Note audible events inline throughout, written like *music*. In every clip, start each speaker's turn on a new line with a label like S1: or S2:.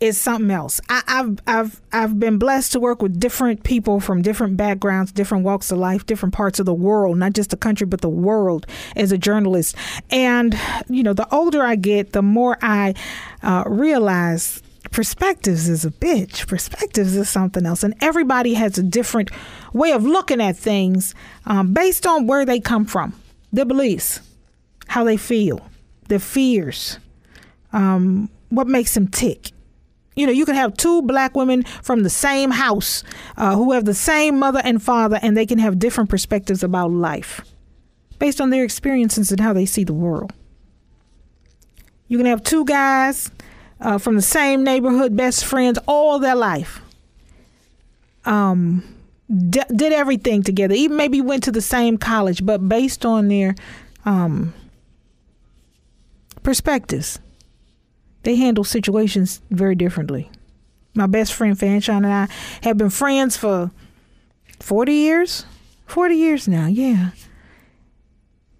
S1: is something else. I, have I've I've been blessed to work with different people from different backgrounds, different walks of life, different parts of the world, not just the country but the world as a journalist. And you know, the older I get, the more I uh, realize perspectives is a bitch. Perspectives is something else, and everybody has a different way of looking at things um, based on where they come from, their beliefs, how they feel, their fears, um, what makes them tick you know, you can have two black women from the same house uh, who have the same mother and father, and they can have different perspectives about life based on their experiences and how they see the world. You can have two guys uh, from the same neighborhood, best friends all their life. Um, d- did everything together, even maybe went to the same college, but based on their um, perspectives they handle situations very differently. My best friend Fanshine and I have been friends for 40 years. 40 years now, yeah.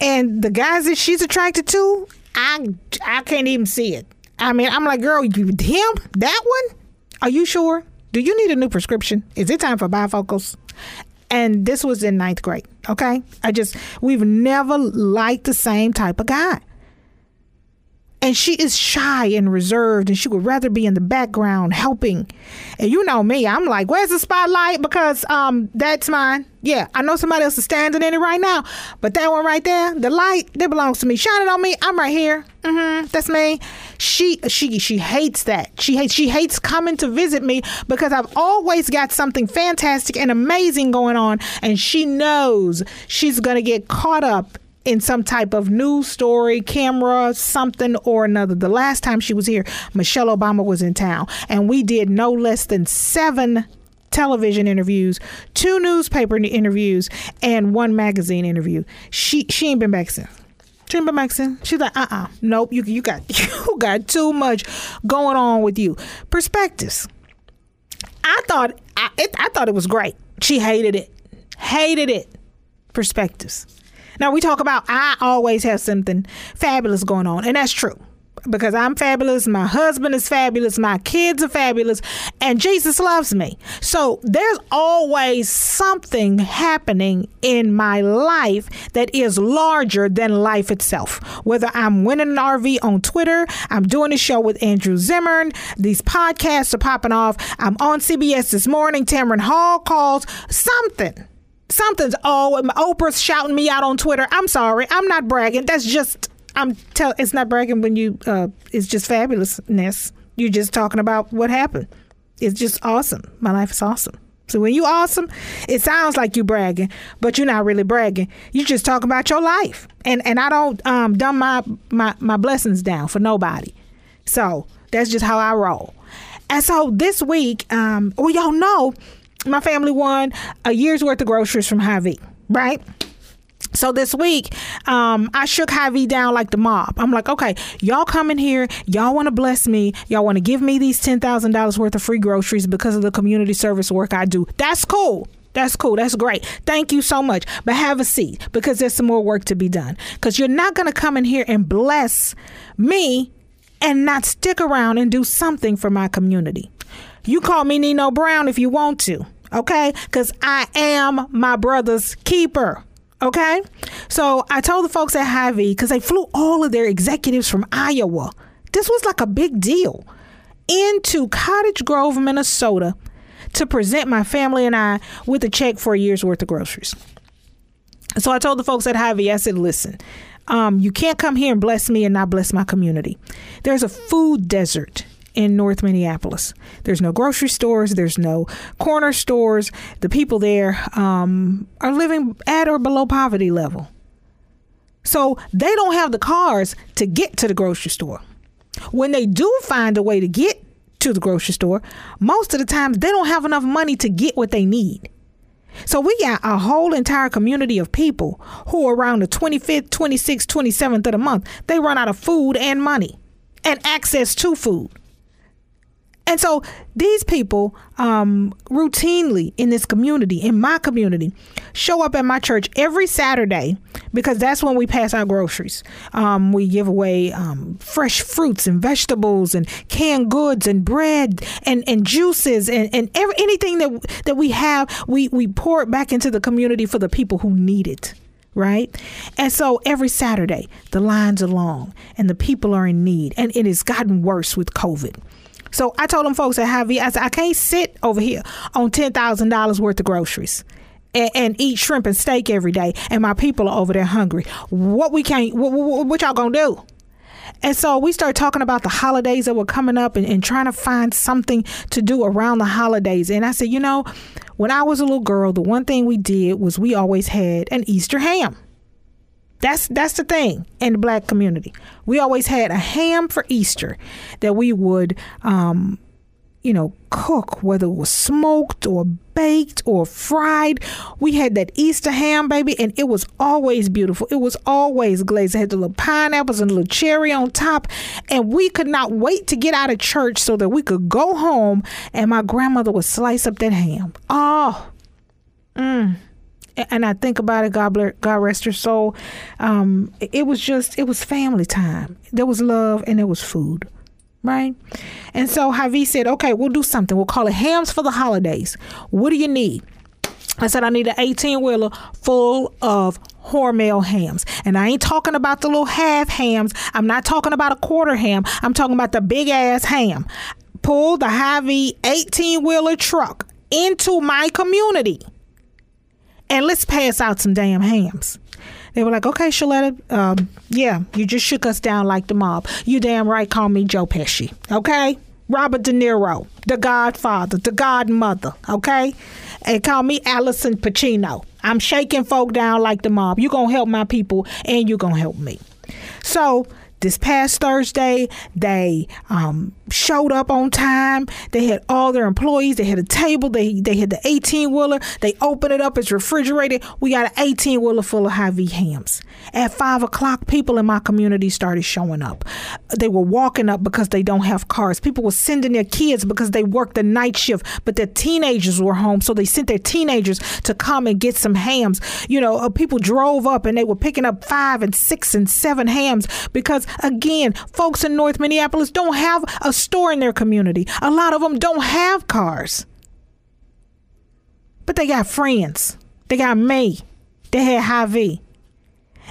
S1: And the guys that she's attracted to, I I can't even see it. I mean, I'm like, girl, you him? That one? Are you sure? Do you need a new prescription? Is it time for bifocals? And this was in ninth grade. Okay. I just we've never liked the same type of guy and she is shy and reserved and she would rather be in the background helping. And you know me i'm like where's the spotlight? Because um that's mine. Yeah i know somebody else is standing in it right now but that one right there the light that belongs to me. Shine it on me i'm right here. Mm-hmm. That's me. She she she hates that. She hates she hates coming to visit me because i've always got something fantastic and amazing going on and she knows she's gonna get caught up in some type of news story, camera, something or another. The last time she was here, Michelle Obama was in town, and we did no less than seven television interviews, two newspaper interviews, and one magazine interview. She she ain't been back since. She ain't been back since. She's like, uh uh nope. You you got *laughs* you got too much going on with you. Perspectives. I thought I it, I thought it was great. She hated it, hated it. Perspectives. Now we talk about I always have something fabulous going on, and that's true because I'm fabulous, my husband is fabulous, my kids are fabulous, and Jesus loves me. So there's always something happening in my life that is larger than life itself. Whether I'm winning an RV on Twitter, I'm doing a show with Andrew Zimmern, these podcasts are popping off, I'm on CBS this morning, Tamron Hall calls, something something's oh Oprah's shouting me out on Twitter. I'm sorry, I'm not bragging. That's just I'm tell. It's not bragging when you. Uh, it's just fabulousness. You're just talking about what happened. It's just awesome. My life is awesome. So when you awesome, it sounds like you bragging, but you're not really bragging. You just talking about your life. And and I don't um dumb my my my blessings down for nobody. So that's just how I roll. And so this week, um, well, y'all know my family won a year's worth of groceries from Hy-Vee, right? So this week, um, I shook Hy-Vee down like the mob. I'm like, okay, y'all come in here, y'all want to bless me, y'all want to give me these ten thousand dollars worth of free groceries because of the community service work I do. That's cool. That's cool. That's great. Thank you so much. But have a seat because there's some more work to be done. Because you're not going to come in here and bless me and not stick around and do something for my community. You call me Nino Brown if you want to, okay? Because I am my brother's keeper. Okay, so I told the folks at Hy-Vee because they flew all of their executives from Iowa. This was like a big deal into Cottage Grove, Minnesota, to present my family and I with a check for a year's worth of groceries. So I told the folks at Hy-Vee, I said, listen, um, you can't come here and bless me and not bless my community. There's a food desert in North Minneapolis. There's no grocery stores, there's no corner stores. The people there um, are living at or below poverty level. So they don't have the cars to get to the grocery store. When they do find a way to get to the grocery store, most of the times they don't have enough money to get what they need. So we got a whole entire community of people who around the 25th, 26th, 27th of the month, they run out of food and money and access to food. And so these people um, routinely in this community, in my community, show up at my church every Saturday because that's when we pass out groceries. Um, we give away um, fresh fruits and vegetables and canned goods and bread and, and juices and, and every, anything that, that we have, we, we pour it back into the community for the people who need it right? And so every Saturday, the lines are long and the people are in need. And it has gotten worse with COVID. So I told them folks at Hy-Vee, I said, I can't sit over here on $10,000 worth of groceries. And, and, eat shrimp and steak every day, and my people are over there hungry. What we can't, what, what, what y'all gonna do? And so we started talking about the holidays that were coming up and, and, trying to find something to do around the holidays. And I said, you know, when I was a little girl, the one thing we did was we always had an Easter ham. That's that's the thing in the black community. We always had a ham for Easter that we would um, you know, cook, whether it was smoked or baked or fried. We had that Easter ham, baby, and it was always beautiful. It was always glazed. It had the little pineapples and a little cherry on top. And we could not wait to get out of church so that we could go home and my grandmother would slice up that ham. Oh, mm and I think about it, God bless, God rest her soul. Um, it was just, it was family time. There was love and there was food, right? And so Hy-Vee said, okay, we'll do something. We'll call it Hams for the Holidays. What do you need? I said, I need an 18 wheeler full of Hormel hams. And I ain't talking about the little half hams. I'm not talking about a quarter ham. I'm talking about the big ass ham. Pull the Hy-Vee 18 wheeler truck into my community and let's pass out some damn hams. They were like, okay, Sheletta, um, yeah, you just shook us down like the mob. You damn right call me Joe Pesci, okay? Robert De Niro, the godfather, the godmother, okay? And call me Allison Pacino. I'm shaking folk down like the mob. you going to help my people and you going to help me. So this past Thursday, they um, showed up on time. They had all their employees. They had a table. They they had the 18 wheeler. They opened it up. It's refrigerated. We got an 18 wheeler full of Hy-Vee hams. At five o'clock, people in my community started showing up. They were walking up because they don't have cars. People were sending their kids because they worked the night shift, but their teenagers were home, so they sent their teenagers to come and get some hams. You know, uh, people drove up and they were picking up five and six and seven hams because again, folks in North Minneapolis don't have a store in their community. A lot of them don't have cars. But they got friends. They got me. They had Hy-Vee.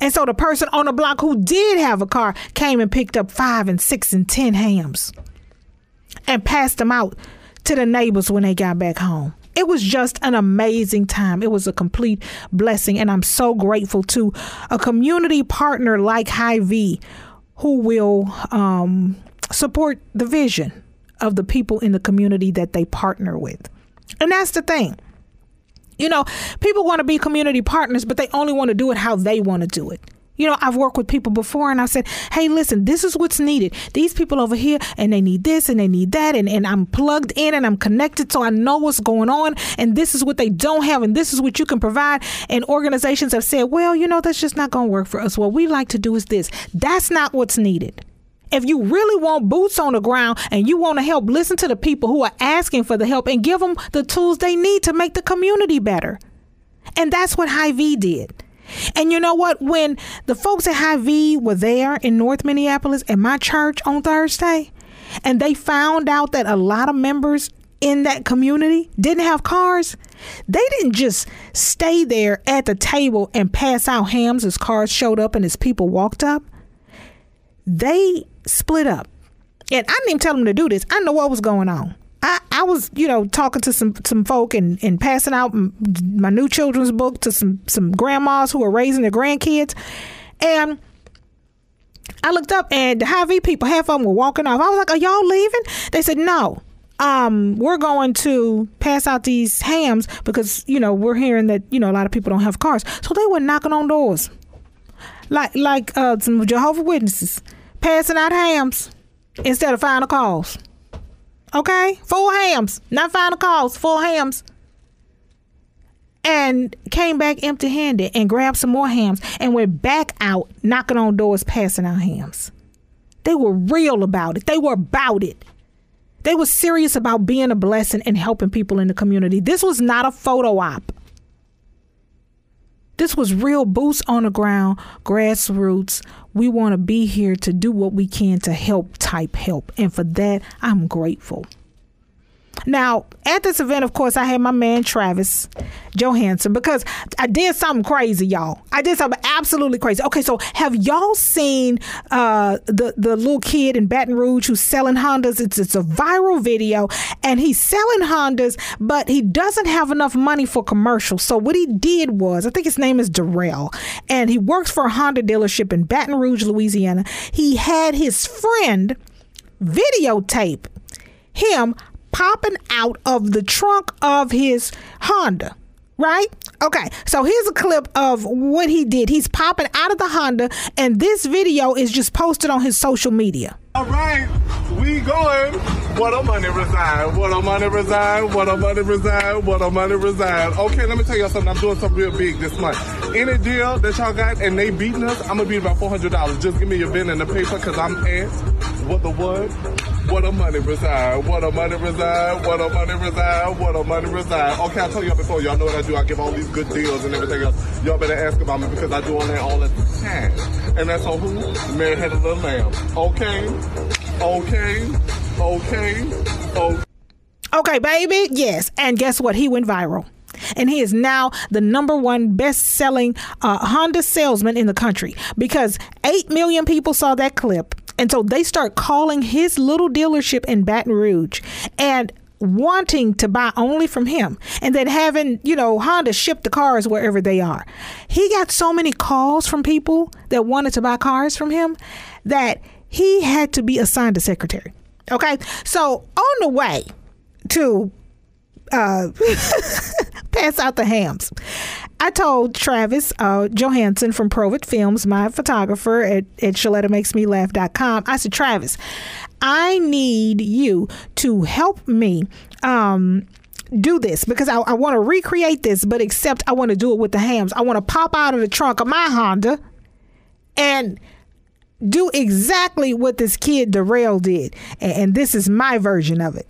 S1: And so the person on the block who did have a car came and picked up five and six and ten hams and passed them out to the neighbors when they got back home. It was just an amazing time. It was a complete blessing. And I'm so grateful to a community partner like Hy-Vee who will um, support the vision of the people in the community that they partner with. And that's the thing. You know, people want to be community partners, but they only want to do it how they want to do it. You know, I've worked with people before and I said, hey, listen, this is what's needed. These people over here, and they need this and they need that. And, and I'm plugged in and I'm connected so I know what's going on. And this is what they don't have. And this is what you can provide. And organizations have said, well, you know, that's just not going to work for us. What we like to do is this. That's not what's needed. If you really want boots on the ground and you want to help, listen to the people who are asking for the help and give them the tools they need to make the community better. And that's what Hy-Vee did. And you know what? When the folks at Hy-Vee were there in North Minneapolis at my church on Thursday, and they found out that a lot of members in that community didn't have cars, they didn't just stay there at the table and pass out hams as cars showed up and as people walked up. They split up. And I didn't even tell them to do this. I know what was going on. I, I was, you know, talking to some some folk and, and passing out my new children's book to some some grandmas who are raising their grandkids, and I looked up and the Hy-Vee people, half of them were walking off. I was like, "Are y'all leaving?" They said, "No." Um, we're going to pass out these hams because you know we're hearing that you know a lot of people don't have cars, so they were knocking on doors, like like uh, some Jehovah Witnesses passing out hams instead of final calls. Okay? Full hams. Not final calls, full hams. And came back empty handed and grabbed some more hams and went back out knocking on doors, passing out hams. They were real about it. They were about it. They were serious about being a blessing and helping people in the community. This was not a photo op. This was real boots on the ground, grassroots. We want to be here to do what we can to help type help. And for that, I'm grateful. Now, at this event, of course, I had my man Travis Johansson because I did something crazy, y'all. I did something absolutely crazy. Okay, so have y'all seen uh, the the little kid in Baton Rouge who's selling Hondas? It's it's a viral video, and he's selling Hondas, but he doesn't have enough money for commercials. So what he did was, I think his name is Darrell, and he works for a Honda dealership in Baton Rouge, Louisiana. He had his friend videotape him popping out of the trunk of his Honda. Right? Okay, so here's a clip of what he did. He's popping out of the Honda, and this video is just posted on his social media.
S2: All right, we going. What a money reside. What a money reside. What a money reside. What a money reside. Okay, let me tell y'all something. I'm doing something real big this month. Any deal that y'all got and they beating us, I'm gonna beat about four hundred dollars. Just give me your bin and the paper, cause I'm at what the what what a money reside, what a money reside, what a money reside, what a money reside. Okay, I told y'all before, y'all know what I do. I give all these good deals and everything else. Y'all better ask about me because I do all that all at the time. And that's on who? Mary had a little lamb. Okay, okay, okay, okay.
S1: Okay, baby. Yes. And guess what? He went viral. And he is now the number one best selling uh, Honda salesman in the country because 8 million people saw that clip and so they start calling his little dealership in Baton Rouge and wanting to buy only from him and then having, you know, Honda ship the cars wherever they are. He got so many calls from people that wanted to buy cars from him that he had to be assigned a secretary. Okay. So on the way to uh, *laughs* pass out the hams. I told Travis uh, Johansson from Provit Films, my photographer at, at ShelettaMakesMeLaugh.com, I said, Travis, I need you to help me um, do this because I, I want to recreate this, but except I want to do it with the hams. I want to pop out of the trunk of my Honda and do exactly what this kid Darrell did. And, and this is my version of it.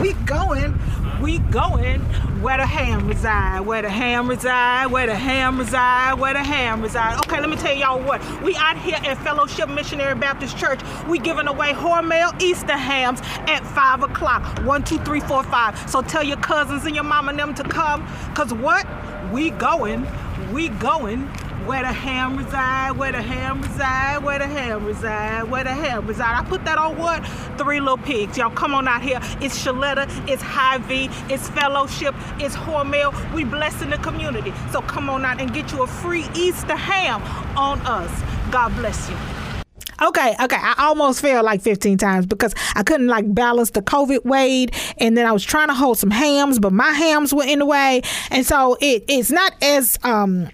S1: We going we going where the ham reside, where the ham reside, where the ham reside, where the ham reside. Okay, let me tell y'all what. We out here at Fellowship Missionary Baptist Church. We giving away Hormel Easter hams at five o'clock. One, two, three, four, five. So tell your cousins and your mama and them to come. Cause what? We going, we going where the ham reside, where the ham reside, where the ham reside, where the ham reside. I put that on what? Three little pigs. Y'all come on out here. It's Sheletta, it's Hy-Vee, it's Fellowship, it's Hormel. We blessing the community. So come on out and get you a free Easter ham on us. God bless you. Okay, okay. I almost failed like 15 times because I couldn't like balance the COVID weight and then I was trying to hold some hams, but my hams were in the way. And so it, it's not as um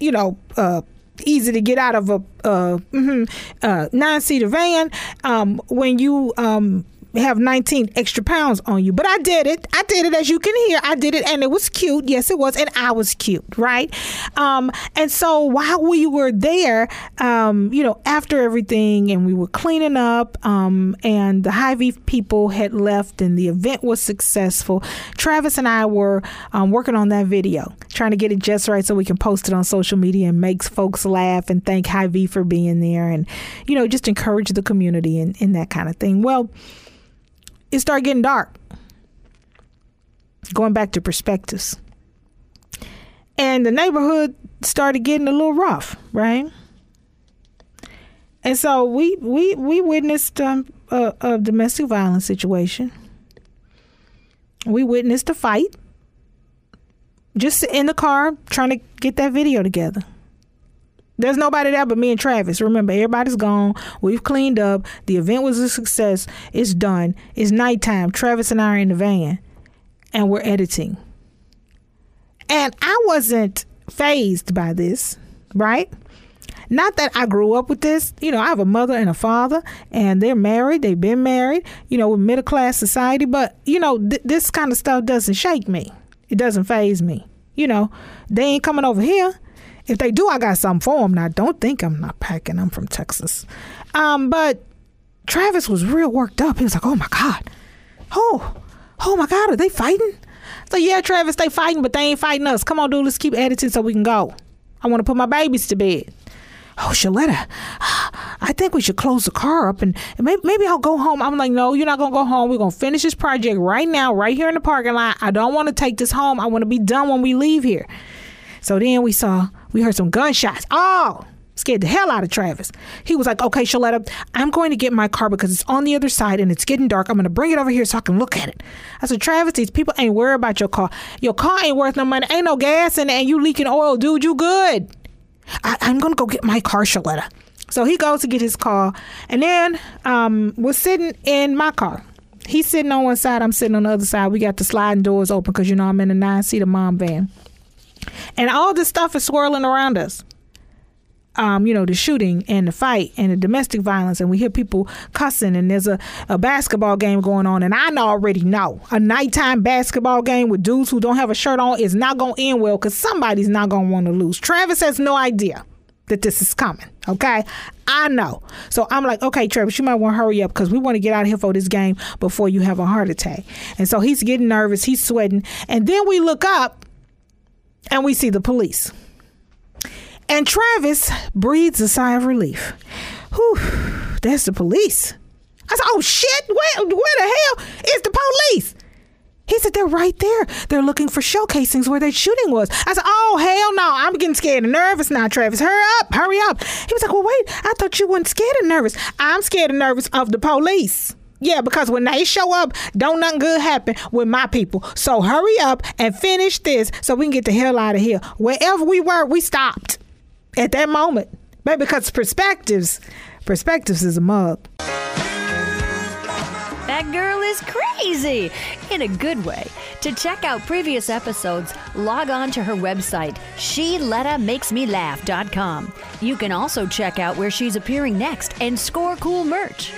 S1: you know, uh, easy to get out of a uh, mm-hmm, uh, nine seater van um, when you um, have 19 extra pounds on you. But I did it. I did it as you can hear. I did it and it was cute. Yes, it was. And I was cute, right? Um, and so while we were there, um, you know, after everything and we were cleaning up um, and the Hy-Vee people had left and the event was successful, Travis and I were um, working on that video, trying to get it just right so we can post it on social media and make folks laugh and thank Hy-Vee for being there and, you know, just encourage the community and, and that kind of thing. Well, it started getting dark. Going back to perspectives. And the neighborhood started getting a little rough, right? And so we we we witnessed um, a, a domestic violence situation. We witnessed a fight. Just in the car trying to get that video together. There's nobody there but me and Travis. Remember, everybody's gone. We've cleaned up. The event was a success. It's done. It's nighttime. Travis and I are in the van and we're editing. And I wasn't phased by this, right? Not that I grew up with this. You know, I have a mother and a father, and they're married. They've been married. You know, with middle class society. But you know, th- this kind of stuff doesn't shake me. It doesn't phase me. You know, they ain't coming over here. If they do, I got something for them. Now, don't think I'm not packing. I'm from Texas. Um, but Travis was real worked up. He was like, "Oh my god, oh, oh my god, are they fighting?" So yeah, Travis, they fighting, but they ain't fighting us. Come on, dude, let's keep editing so we can go. I want to put my babies to bed. Oh, Sheletta, I think we should close the car up and maybe, maybe I'll go home. I'm like, no, you're not going to go home. We're going to finish this project right now, right here in the parking lot. I don't want to take this home. I want to be done when we leave here. So then we saw, we heard some gunshots. Oh, scared the hell out of Travis. He was like, okay, Sheletta, I'm going to get my car because it's on the other side and it's getting dark. I'm going to bring it over here so I can look at it. I said, Travis, these people ain't worried about your car. Your car ain't worth no money. Ain't no gas in it and you leaking oil. Dude, you good. I, am going to go get my car, Sheletta. So he goes to get his car and then um, we're sitting in my car. He's sitting on one side, I'm sitting on the other side. We got the sliding doors open because, you know, I'm in a nine seater mom van. And all this stuff is swirling around us um, you know, the shooting and the fight and the domestic violence, and we hear people cussing, and there's a, a basketball game going on, and I already know a nighttime basketball game with dudes who don't have a shirt on is not going to end well because somebody's not going to want to lose. Travis has no idea that this is coming. Okay, I know. So I'm like, okay, Travis, you might want to hurry up because we want to get out of here for this game before you have a heart attack. And so he's getting nervous, he's sweating, and then we look up and we see the police. And Travis breathes a sigh of relief. Whew, that's the police. I said, oh shit, where, where the hell is the police? He said, they're right there. They're looking for shell casings where that shooting was. I said, oh, hell no. I'm getting scared and nervous now, Travis. Hurry up, hurry up. He was like, well, wait, I thought you weren't scared and nervous. I'm scared and nervous of the police. Yeah, because when they show up, don't nothing good happen with my people. So hurry up and finish this so we can get the hell out of here. Wherever we were, we stopped at that moment. Maybe because perspectives, perspectives is a mug.
S3: That girl is crazy in a good way. To check out previous episodes, log on to her website, SheLettaMakesMeLaugh.com. You can also check out where she's appearing next and score cool merch.